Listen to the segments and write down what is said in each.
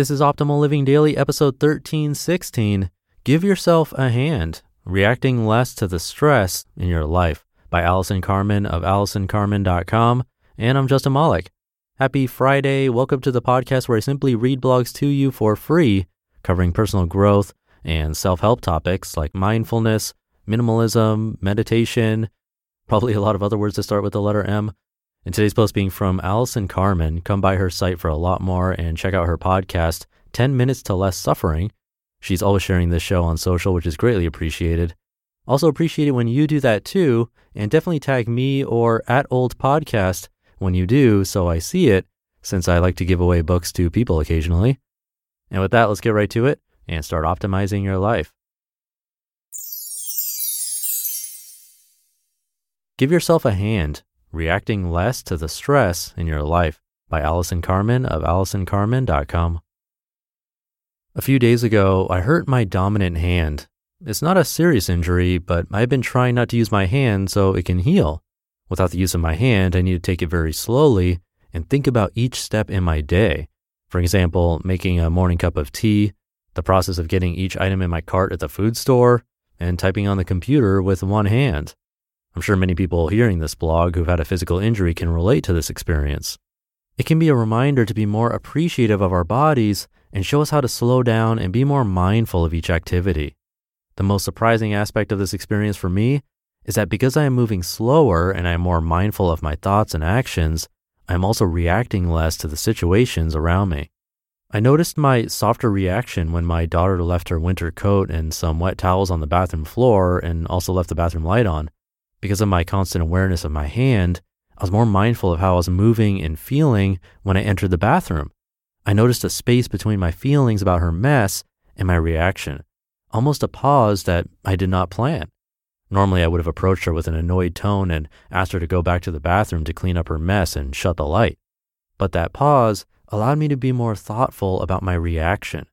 This is Optimal Living Daily, episode 1316 Give Yourself a Hand Reacting Less to the Stress in Your Life by Allison Carmen of AllisonCarmen.com. And I'm Justin Malik. Happy Friday. Welcome to the podcast where I simply read blogs to you for free, covering personal growth and self help topics like mindfulness, minimalism, meditation, probably a lot of other words that start with the letter M. And today's post being from Allison Carmen. Come by her site for a lot more and check out her podcast, 10 Minutes to Less Suffering. She's always sharing this show on social, which is greatly appreciated. Also appreciate it when you do that too, and definitely tag me or at Old Podcast when you do so I see it, since I like to give away books to people occasionally. And with that, let's get right to it and start optimizing your life. Give yourself a hand Reacting Less to the Stress in Your Life by Allison Carmen of AllisonCarmen.com. A few days ago, I hurt my dominant hand. It's not a serious injury, but I've been trying not to use my hand so it can heal. Without the use of my hand, I need to take it very slowly and think about each step in my day. For example, making a morning cup of tea, the process of getting each item in my cart at the food store, and typing on the computer with one hand. I'm sure many people hearing this blog who've had a physical injury can relate to this experience. It can be a reminder to be more appreciative of our bodies and show us how to slow down and be more mindful of each activity. The most surprising aspect of this experience for me is that because I am moving slower and I am more mindful of my thoughts and actions, I am also reacting less to the situations around me. I noticed my softer reaction when my daughter left her winter coat and some wet towels on the bathroom floor and also left the bathroom light on. Because of my constant awareness of my hand, I was more mindful of how I was moving and feeling when I entered the bathroom. I noticed a space between my feelings about her mess and my reaction, almost a pause that I did not plan. Normally, I would have approached her with an annoyed tone and asked her to go back to the bathroom to clean up her mess and shut the light. But that pause allowed me to be more thoughtful about my reaction.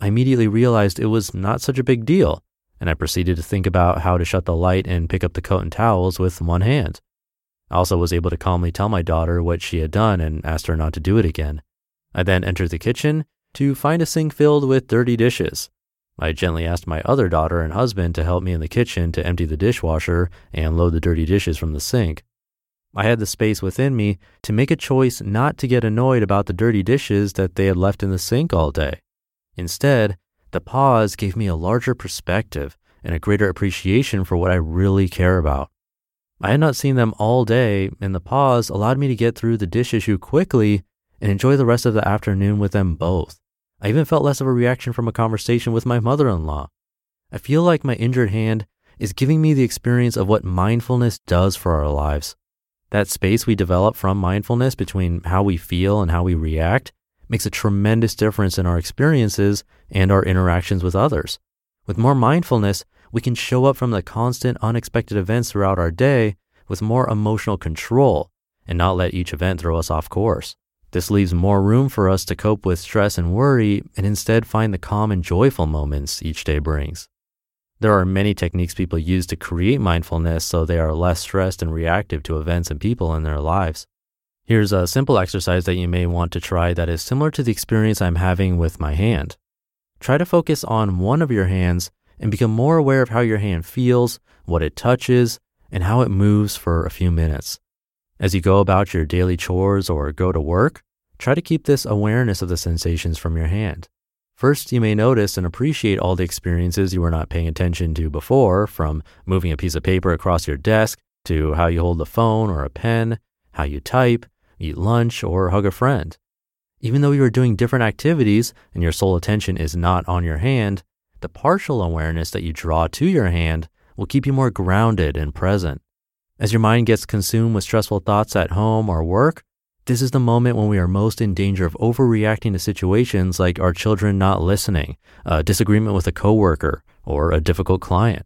I immediately realized it was not such a big deal and I proceeded to think about how to shut the light and pick up the coat and towels with one hand. I also was able to calmly tell my daughter what she had done and asked her not to do it again. I then entered the kitchen to find a sink filled with dirty dishes. I gently asked my other daughter and husband to help me in the kitchen to empty the dishwasher and load the dirty dishes from the sink. I had the space within me to make a choice not to get annoyed about the dirty dishes that they had left in the sink all day. Instead, the pause gave me a larger perspective and a greater appreciation for what I really care about. I had not seen them all day, and the pause allowed me to get through the dish issue quickly and enjoy the rest of the afternoon with them both. I even felt less of a reaction from a conversation with my mother in law. I feel like my injured hand is giving me the experience of what mindfulness does for our lives. That space we develop from mindfulness between how we feel and how we react makes a tremendous difference in our experiences and our interactions with others. With more mindfulness, we can show up from the constant unexpected events throughout our day with more emotional control and not let each event throw us off course. This leaves more room for us to cope with stress and worry and instead find the calm and joyful moments each day brings. There are many techniques people use to create mindfulness so they are less stressed and reactive to events and people in their lives. Here's a simple exercise that you may want to try that is similar to the experience I'm having with my hand. Try to focus on one of your hands and become more aware of how your hand feels, what it touches, and how it moves for a few minutes. As you go about your daily chores or go to work, try to keep this awareness of the sensations from your hand. First, you may notice and appreciate all the experiences you were not paying attention to before, from moving a piece of paper across your desk to how you hold the phone or a pen, how you type, eat lunch, or hug a friend. Even though you are doing different activities and your sole attention is not on your hand, the partial awareness that you draw to your hand will keep you more grounded and present. As your mind gets consumed with stressful thoughts at home or work, this is the moment when we are most in danger of overreacting to situations like our children not listening, a disagreement with a coworker, or a difficult client.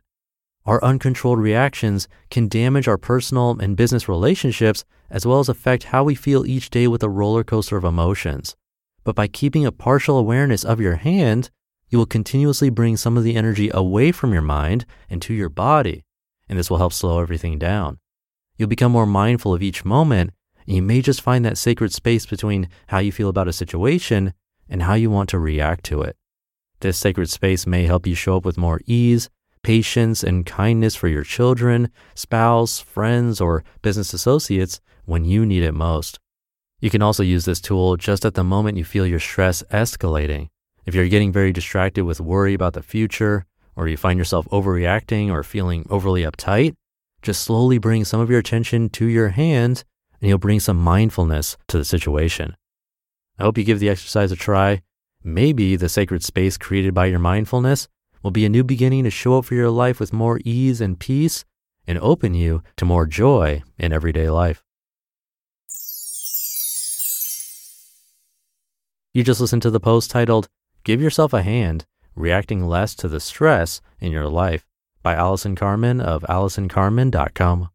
Our uncontrolled reactions can damage our personal and business relationships as well as affect how we feel each day with a roller coaster of emotions. But by keeping a partial awareness of your hand, you will continuously bring some of the energy away from your mind and to your body, and this will help slow everything down. You'll become more mindful of each moment, and you may just find that sacred space between how you feel about a situation and how you want to react to it. This sacred space may help you show up with more ease, patience, and kindness for your children, spouse, friends, or business associates when you need it most. You can also use this tool just at the moment you feel your stress escalating. If you're getting very distracted with worry about the future, or you find yourself overreacting or feeling overly uptight, just slowly bring some of your attention to your hand and you'll bring some mindfulness to the situation. I hope you give the exercise a try. Maybe the sacred space created by your mindfulness will be a new beginning to show up for your life with more ease and peace and open you to more joy in everyday life. You just listened to the post titled, Give Yourself a Hand Reacting Less to the Stress in Your Life by Allison Carmen of AllisonCarmen.com.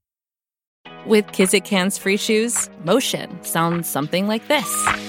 With Kizik hands free shoes, motion sounds something like this.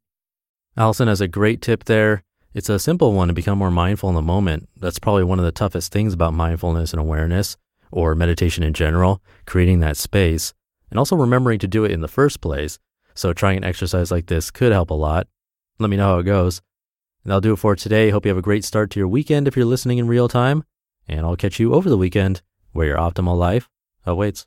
Allison has a great tip there. It's a simple one to become more mindful in the moment. That's probably one of the toughest things about mindfulness and awareness or meditation in general, creating that space and also remembering to do it in the first place. So trying an exercise like this could help a lot. Let me know how it goes. And that'll do it for today. Hope you have a great start to your weekend if you're listening in real time. And I'll catch you over the weekend where your optimal life awaits.